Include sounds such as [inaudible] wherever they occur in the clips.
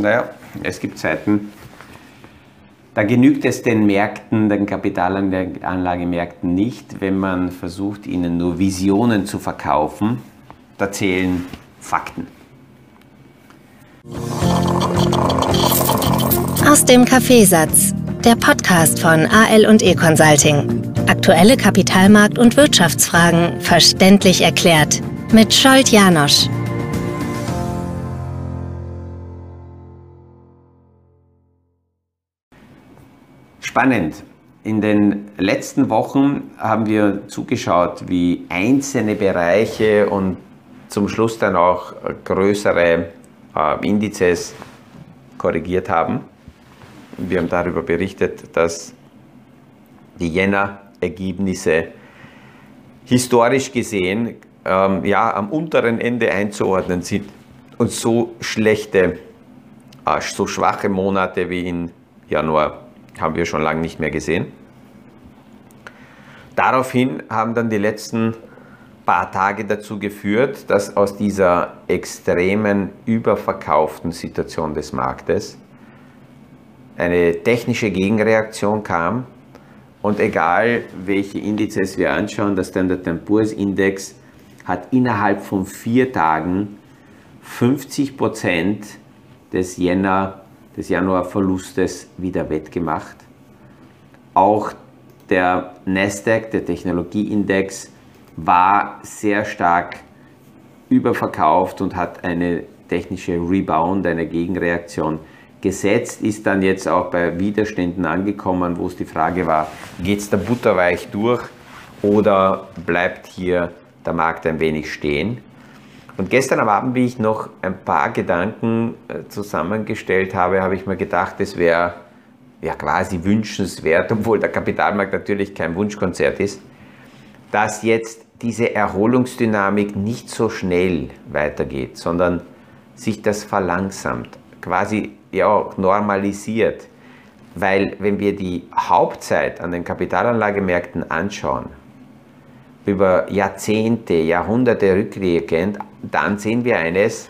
Naja, es gibt Zeiten, da genügt es den Märkten, den Kapitalanlagemärkten nicht, wenn man versucht, ihnen nur Visionen zu verkaufen. Da zählen Fakten. Aus dem Kaffeesatz, der Podcast von AL und E Consulting. Aktuelle Kapitalmarkt- und Wirtschaftsfragen verständlich erklärt mit Scholt Janosch. Spannend. In den letzten Wochen haben wir zugeschaut, wie einzelne Bereiche und zum Schluss dann auch größere äh, Indizes korrigiert haben. Wir haben darüber berichtet, dass die Jänner-Ergebnisse historisch gesehen ähm, ja, am unteren Ende einzuordnen sind und so schlechte, äh, so schwache Monate wie in Januar haben wir schon lange nicht mehr gesehen. Daraufhin haben dann die letzten paar Tage dazu geführt, dass aus dieser extremen überverkauften Situation des Marktes eine technische Gegenreaktion kam und egal welche Indizes wir anschauen, der Standard Poor's Index hat innerhalb von vier Tagen 50 Prozent des Jänner, des Januar-Verlustes wieder wettgemacht. Auch der Nasdaq, der Technologieindex, war sehr stark überverkauft und hat eine technische Rebound, eine Gegenreaktion gesetzt, ist dann jetzt auch bei Widerständen angekommen, wo es die Frage war, geht es da butterweich durch oder bleibt hier der Markt ein wenig stehen? Und gestern am Abend, wie ich noch ein paar Gedanken äh, zusammengestellt habe, habe ich mir gedacht, es wäre ja quasi wünschenswert, [laughs] obwohl der Kapitalmarkt natürlich kein Wunschkonzert ist, dass jetzt diese Erholungsdynamik nicht so schnell weitergeht, sondern sich das verlangsamt, quasi ja normalisiert. Weil wenn wir die Hauptzeit an den Kapitalanlagemärkten anschauen, über Jahrzehnte, Jahrhunderte rückwirkend, dann sehen wir eines,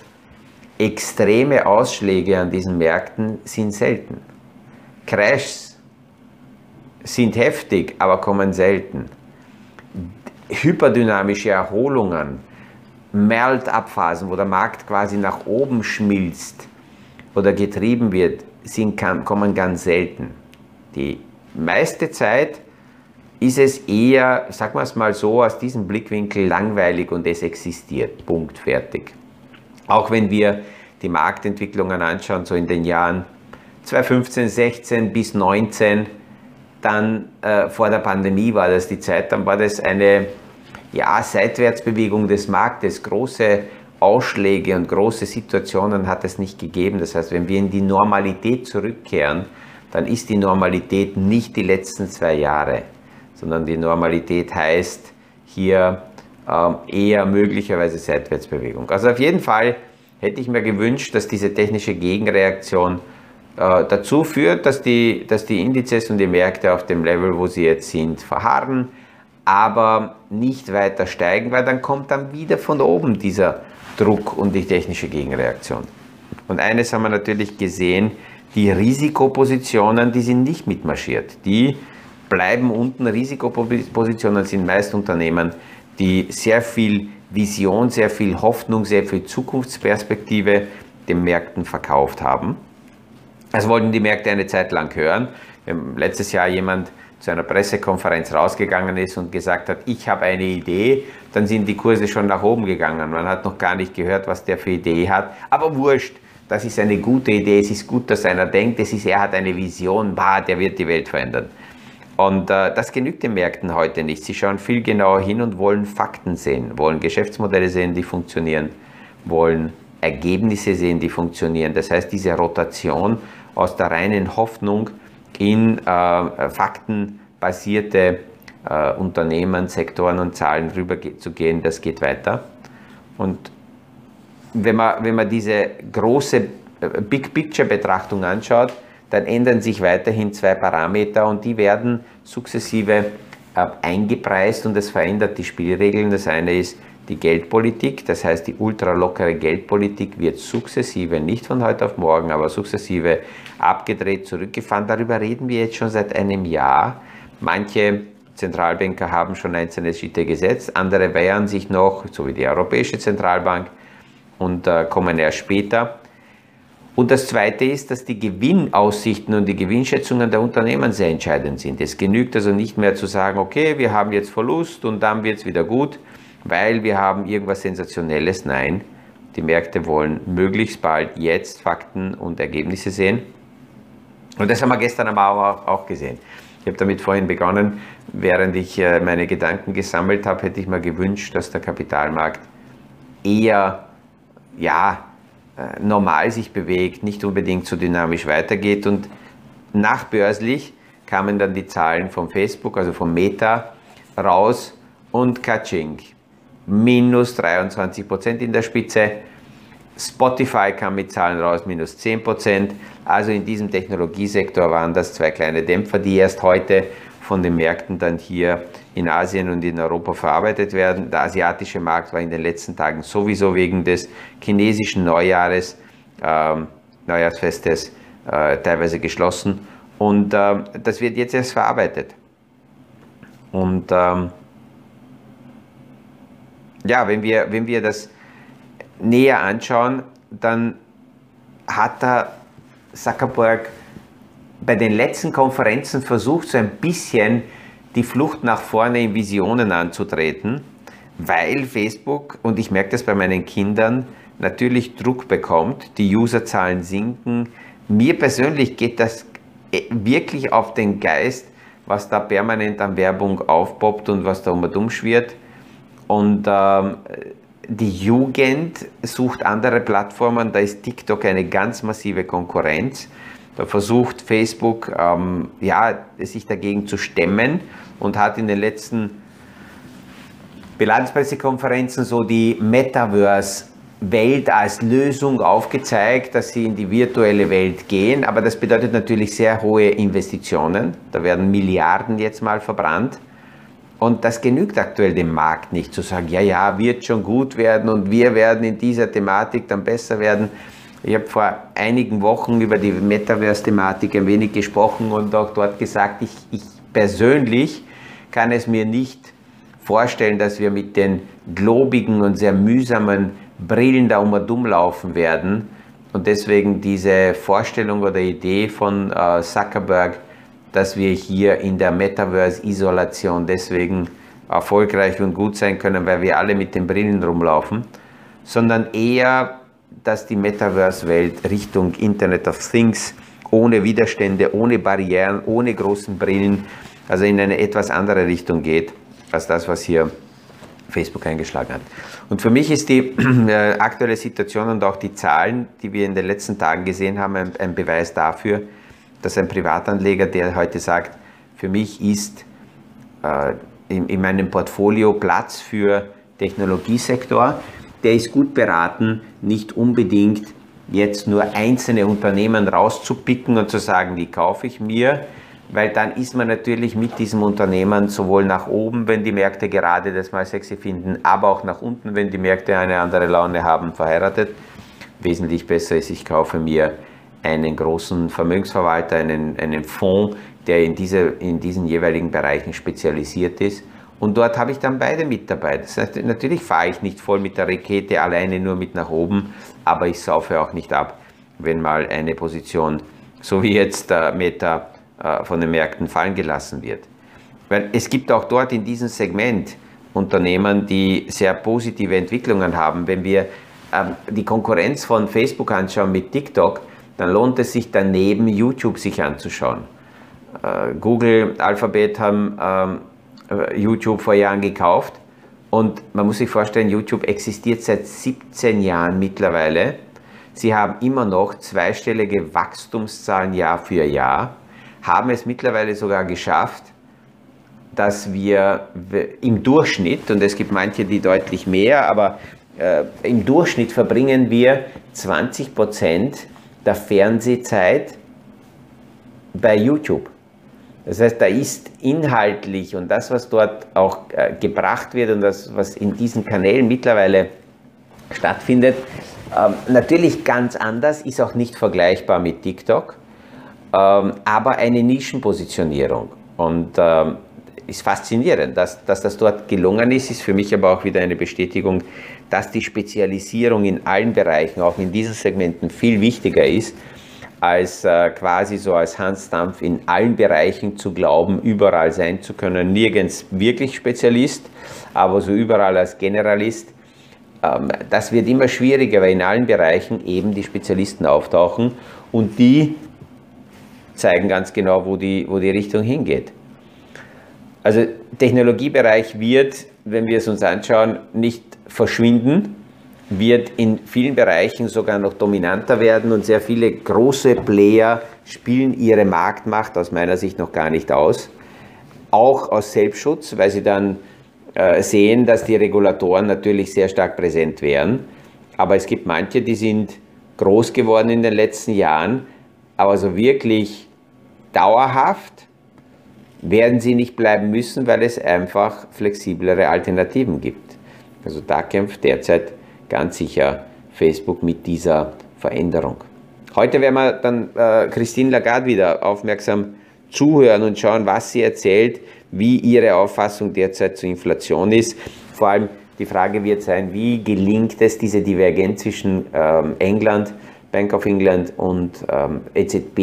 extreme Ausschläge an diesen Märkten sind selten. Crashs sind heftig, aber kommen selten. Hyperdynamische Erholungen, Melt-Abphasen, wo der Markt quasi nach oben schmilzt oder getrieben wird, sind, kommen ganz selten. Die meiste Zeit ist es eher, sagen wir es mal so, aus diesem Blickwinkel langweilig und es existiert. Punkt, fertig. Auch wenn wir die Marktentwicklungen anschauen, so in den Jahren 2015, 16 bis 19, dann äh, vor der Pandemie war das die Zeit, dann war das eine ja, Seitwärtsbewegung des Marktes. Große Ausschläge und große Situationen hat es nicht gegeben. Das heißt, wenn wir in die Normalität zurückkehren, dann ist die Normalität nicht die letzten zwei Jahre sondern die Normalität heißt hier ähm, eher möglicherweise Seitwärtsbewegung. Also auf jeden Fall hätte ich mir gewünscht, dass diese technische Gegenreaktion äh, dazu führt, dass die, dass die Indizes und die Märkte auf dem Level, wo sie jetzt sind, verharren, aber nicht weiter steigen, weil dann kommt dann wieder von oben dieser Druck und die technische Gegenreaktion. Und eines haben wir natürlich gesehen, die Risikopositionen, die sind nicht mitmarschiert. Die bleiben unten. Risikopositionen sind meist Unternehmen, die sehr viel Vision, sehr viel Hoffnung, sehr viel Zukunftsperspektive den Märkten verkauft haben. Das wollten die Märkte eine Zeit lang hören. Wenn letztes Jahr jemand zu einer Pressekonferenz rausgegangen ist und gesagt hat, ich habe eine Idee, dann sind die Kurse schon nach oben gegangen. Man hat noch gar nicht gehört, was der für Idee hat. Aber wurscht, das ist eine gute Idee. Es ist gut, dass einer denkt, es ist, er hat eine Vision, bah, der wird die Welt verändern. Und äh, das genügt den Märkten heute nicht. Sie schauen viel genauer hin und wollen Fakten sehen, wollen Geschäftsmodelle sehen, die funktionieren, wollen Ergebnisse sehen, die funktionieren. Das heißt, diese Rotation aus der reinen Hoffnung in äh, faktenbasierte äh, Unternehmen, Sektoren und Zahlen rüber zu gehen, das geht weiter. Und wenn man, wenn man diese große äh, Big Picture Betrachtung anschaut, dann ändern sich weiterhin zwei Parameter und die werden sukzessive äh, eingepreist und es verändert die Spielregeln. Das eine ist die Geldpolitik, das heißt die ultralockere Geldpolitik wird sukzessive, nicht von heute auf morgen, aber sukzessive abgedreht, zurückgefahren. Darüber reden wir jetzt schon seit einem Jahr. Manche Zentralbanker haben schon einzelne Schritte gesetzt, andere wehren sich noch, so wie die Europäische Zentralbank, und äh, kommen erst später. Und das Zweite ist, dass die Gewinnaussichten und die Gewinnschätzungen der Unternehmen sehr entscheidend sind. Es genügt also nicht mehr zu sagen, okay, wir haben jetzt Verlust und dann wird es wieder gut, weil wir haben irgendwas Sensationelles. Nein, die Märkte wollen möglichst bald jetzt Fakten und Ergebnisse sehen. Und das haben wir gestern aber auch gesehen. Ich habe damit vorhin begonnen, während ich äh, meine Gedanken gesammelt habe, hätte ich mir gewünscht, dass der Kapitalmarkt eher, ja, normal sich bewegt, nicht unbedingt so dynamisch weitergeht. Und nachbörslich kamen dann die Zahlen von Facebook, also von Meta, raus und Kaching minus 23 Prozent in der Spitze. Spotify kam mit Zahlen raus, minus 10 Prozent. Also in diesem Technologiesektor waren das zwei kleine Dämpfer, die erst heute von den Märkten dann hier in Asien und in Europa verarbeitet werden. Der asiatische Markt war in den letzten Tagen sowieso wegen des chinesischen Neujahres, ähm, Neujahrsfestes äh, teilweise geschlossen. Und äh, das wird jetzt erst verarbeitet. Und ähm, ja, wenn wir, wenn wir das näher anschauen, dann hat da Zuckerberg bei den letzten Konferenzen versucht, so ein bisschen die Flucht nach vorne in Visionen anzutreten, weil Facebook, und ich merke das bei meinen Kindern, natürlich Druck bekommt, die Userzahlen sinken. Mir persönlich geht das äh, wirklich auf den Geist, was da permanent an Werbung aufpoppt und was da um und um schwirrt. Und ähm, die Jugend sucht andere Plattformen, da ist TikTok eine ganz massive Konkurrenz. Da versucht Facebook ähm, ja, sich dagegen zu stemmen und hat in den letzten Bilanzpressekonferenzen so die Metaverse-Welt als Lösung aufgezeigt, dass sie in die virtuelle Welt gehen. Aber das bedeutet natürlich sehr hohe Investitionen. Da werden Milliarden jetzt mal verbrannt. Und das genügt aktuell dem Markt nicht zu sagen, ja, ja, wird schon gut werden und wir werden in dieser Thematik dann besser werden. Ich habe vor einigen Wochen über die Metaverse-Thematik ein wenig gesprochen und auch dort gesagt, ich, ich persönlich kann es mir nicht vorstellen, dass wir mit den globigen und sehr mühsamen Brillen da um und um laufen werden. Und deswegen diese Vorstellung oder Idee von äh, Zuckerberg, dass wir hier in der Metaverse-Isolation deswegen erfolgreich und gut sein können, weil wir alle mit den Brillen rumlaufen, sondern eher, dass die Metaverse-Welt Richtung Internet of Things ohne Widerstände, ohne Barrieren, ohne großen Brillen, also in eine etwas andere Richtung geht, als das, was hier Facebook eingeschlagen hat. Und für mich ist die [clears throat] äh, aktuelle Situation und auch die Zahlen, die wir in den letzten Tagen gesehen haben, ein, ein Beweis dafür, dass ein Privatanleger, der heute sagt, für mich ist äh, in, in meinem Portfolio Platz für Technologiesektor, der ist gut beraten, nicht unbedingt jetzt nur einzelne Unternehmen rauszupicken und zu sagen, die kaufe ich mir, weil dann ist man natürlich mit diesem Unternehmen sowohl nach oben, wenn die Märkte gerade das mal sexy finden, aber auch nach unten, wenn die Märkte eine andere Laune haben, verheiratet. Wesentlich besser ist, ich kaufe mir einen großen Vermögensverwalter, einen, einen Fonds, der in, diese, in diesen jeweiligen Bereichen spezialisiert ist. Und dort habe ich dann beide mit dabei. Das heißt, natürlich fahre ich nicht voll mit der Rakete alleine nur mit nach oben, aber ich saufe auch nicht ab, wenn mal eine Position, so wie jetzt der Meta, äh, von den Märkten fallen gelassen wird. Weil es gibt auch dort in diesem Segment Unternehmen, die sehr positive Entwicklungen haben. Wenn wir ähm, die Konkurrenz von Facebook anschauen mit TikTok, dann lohnt es sich daneben YouTube sich anzuschauen. Äh, Google, Alphabet haben ähm, äh, YouTube vor Jahren gekauft und man muss sich vorstellen, YouTube existiert seit 17 Jahren mittlerweile. Sie haben immer noch zweistellige Wachstumszahlen Jahr für Jahr, haben es mittlerweile sogar geschafft, dass wir im Durchschnitt, und es gibt manche, die deutlich mehr, aber äh, im Durchschnitt verbringen wir 20 Prozent der Fernsehzeit bei YouTube. Das heißt, da ist inhaltlich und das, was dort auch äh, gebracht wird und das, was in diesen Kanälen mittlerweile stattfindet, ähm, natürlich ganz anders, ist auch nicht vergleichbar mit TikTok, ähm, aber eine Nischenpositionierung. Und ähm, ist faszinierend, dass, dass das dort gelungen ist, ist für mich aber auch wieder eine Bestätigung, dass die Spezialisierung in allen Bereichen, auch in diesen Segmenten, viel wichtiger ist, als äh, quasi so als Handstampf in allen Bereichen zu glauben, überall sein zu können. Nirgends wirklich Spezialist, aber so überall als Generalist. Ähm, das wird immer schwieriger, weil in allen Bereichen eben die Spezialisten auftauchen und die zeigen ganz genau, wo die, wo die Richtung hingeht. Also Technologiebereich wird, wenn wir es uns anschauen, nicht verschwinden, wird in vielen Bereichen sogar noch dominanter werden und sehr viele große Player spielen ihre Marktmacht aus meiner Sicht noch gar nicht aus. Auch aus Selbstschutz, weil sie dann äh, sehen, dass die Regulatoren natürlich sehr stark präsent wären. Aber es gibt manche, die sind groß geworden in den letzten Jahren, aber so wirklich dauerhaft werden sie nicht bleiben müssen, weil es einfach flexiblere Alternativen gibt. Also da kämpft derzeit ganz sicher Facebook mit dieser Veränderung. Heute werden wir dann äh, Christine Lagarde wieder aufmerksam zuhören und schauen, was sie erzählt, wie ihre Auffassung derzeit zur Inflation ist. Vor allem die Frage wird sein, wie gelingt es, diese Divergenz zwischen ähm, England, Bank of England und ähm, EZB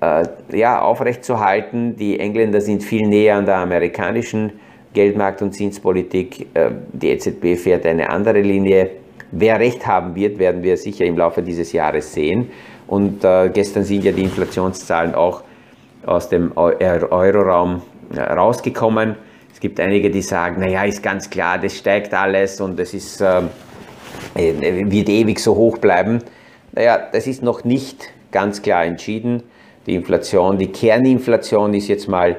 äh, ja, aufrechtzuerhalten. Die Engländer sind viel näher an der amerikanischen Geldmarkt- und Zinspolitik. Äh, die EZB fährt eine andere Linie. Wer recht haben wird, werden wir sicher im Laufe dieses Jahres sehen. Und äh, gestern sind ja die Inflationszahlen auch aus dem Euroraum äh, rausgekommen. Es gibt einige, die sagen, naja, ist ganz klar, das steigt alles und es ist, äh, wird ewig so hoch bleiben. Naja, das ist noch nicht ganz klar entschieden die Inflation, die Kerninflation ist jetzt mal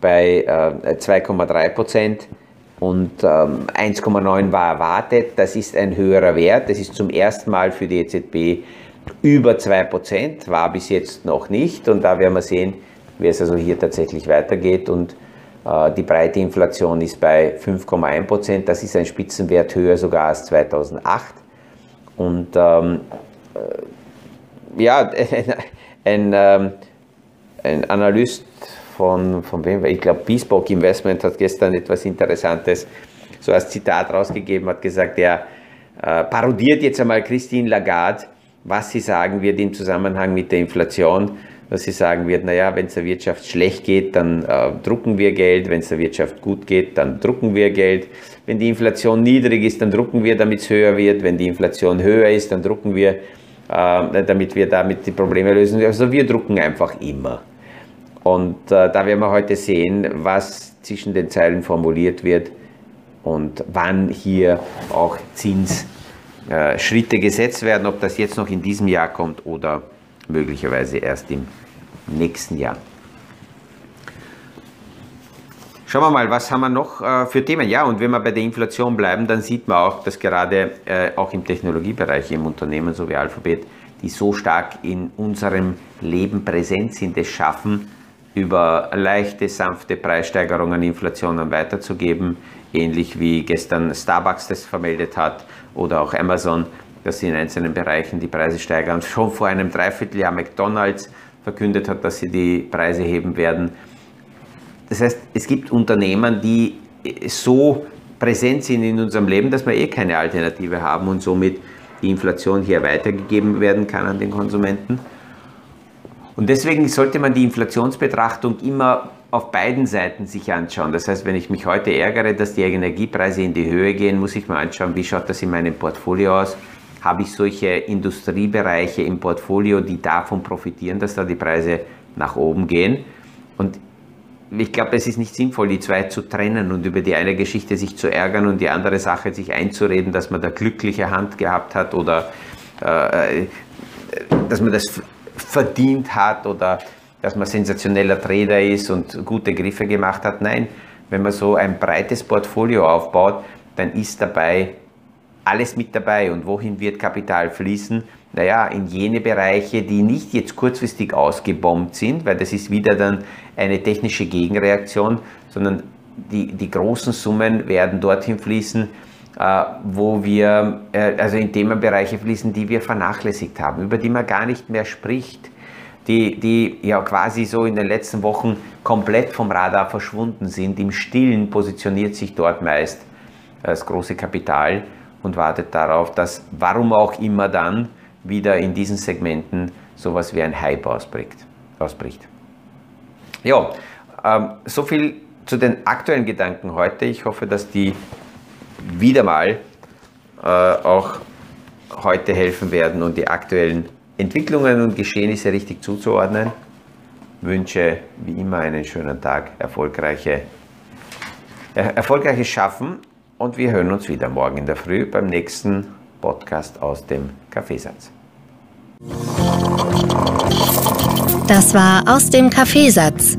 bei äh, 2,3 Prozent und ähm, 1,9 war erwartet. Das ist ein höherer Wert. Das ist zum ersten Mal für die EZB über 2 Prozent, war bis jetzt noch nicht. Und da werden wir sehen, wie es also hier tatsächlich weitergeht. Und äh, die breite Inflation ist bei 5,1 Prozent. Das ist ein Spitzenwert höher sogar als 2008. Und ähm, äh, ja, [laughs] ein, ein ähm, ein Analyst von, von wem, ich glaube, Bespoke Investment hat gestern etwas Interessantes so als Zitat rausgegeben, hat gesagt, er äh, parodiert jetzt einmal Christine Lagarde, was sie sagen wird im Zusammenhang mit der Inflation, dass sie sagen wird, naja, wenn es der Wirtschaft schlecht geht, dann äh, drucken wir Geld, wenn es der Wirtschaft gut geht, dann drucken wir Geld, wenn die Inflation niedrig ist, dann drucken wir, damit es höher wird, wenn die Inflation höher ist, dann drucken wir, äh, damit wir damit die Probleme lösen. Also wir drucken einfach immer. Und äh, da werden wir heute sehen, was zwischen den Zeilen formuliert wird und wann hier auch Zinsschritte äh, gesetzt werden, ob das jetzt noch in diesem Jahr kommt oder möglicherweise erst im nächsten Jahr. Schauen wir mal, was haben wir noch äh, für Themen? Ja, und wenn wir bei der Inflation bleiben, dann sieht man auch, dass gerade äh, auch im Technologiebereich, im Unternehmen so wie Alphabet, die so stark in unserem Leben präsent sind, es schaffen, über leichte, sanfte Preissteigerungen, Inflationen weiterzugeben, ähnlich wie gestern Starbucks das vermeldet hat oder auch Amazon, dass sie in einzelnen Bereichen die Preise steigern. Schon vor einem Dreivierteljahr McDonald's verkündet hat, dass sie die Preise heben werden. Das heißt, es gibt Unternehmen, die so präsent sind in unserem Leben, dass wir eh keine Alternative haben und somit die Inflation hier weitergegeben werden kann an den Konsumenten. Und deswegen sollte man die Inflationsbetrachtung immer auf beiden Seiten sich anschauen. Das heißt, wenn ich mich heute ärgere, dass die Energiepreise in die Höhe gehen, muss ich mal anschauen, wie schaut das in meinem Portfolio aus. Habe ich solche Industriebereiche im Portfolio, die davon profitieren, dass da die Preise nach oben gehen? Und ich glaube, es ist nicht sinnvoll, die zwei zu trennen und über die eine Geschichte sich zu ärgern und die andere Sache sich einzureden, dass man da glückliche Hand gehabt hat oder äh, dass man das verdient hat oder dass man sensationeller Trader ist und gute Griffe gemacht hat. Nein, wenn man so ein breites Portfolio aufbaut, dann ist dabei alles mit dabei. Und wohin wird Kapital fließen? Naja, in jene Bereiche, die nicht jetzt kurzfristig ausgebombt sind, weil das ist wieder dann eine technische Gegenreaktion, sondern die, die großen Summen werden dorthin fließen, wo wir, äh, also in Themenbereiche fließen, die wir vernachlässigt haben, über die man gar nicht mehr spricht, die, die ja quasi so in den letzten Wochen komplett vom Radar verschwunden sind. Im Stillen positioniert sich dort meist das große Kapital und wartet darauf, dass warum auch immer dann wieder in diesen Segmenten sowas wie ein Hype ausbricht. ausbricht. Ja, ähm, so viel zu den aktuellen Gedanken heute. Ich hoffe, dass die wieder mal äh, auch heute helfen werden und die aktuellen Entwicklungen und Geschehnisse richtig zuzuordnen. Wünsche wie immer einen schönen Tag, erfolgreiche, äh, erfolgreiches Schaffen und wir hören uns wieder morgen in der Früh beim nächsten Podcast aus dem Kaffeesatz. Das war aus dem Kaffeesatz,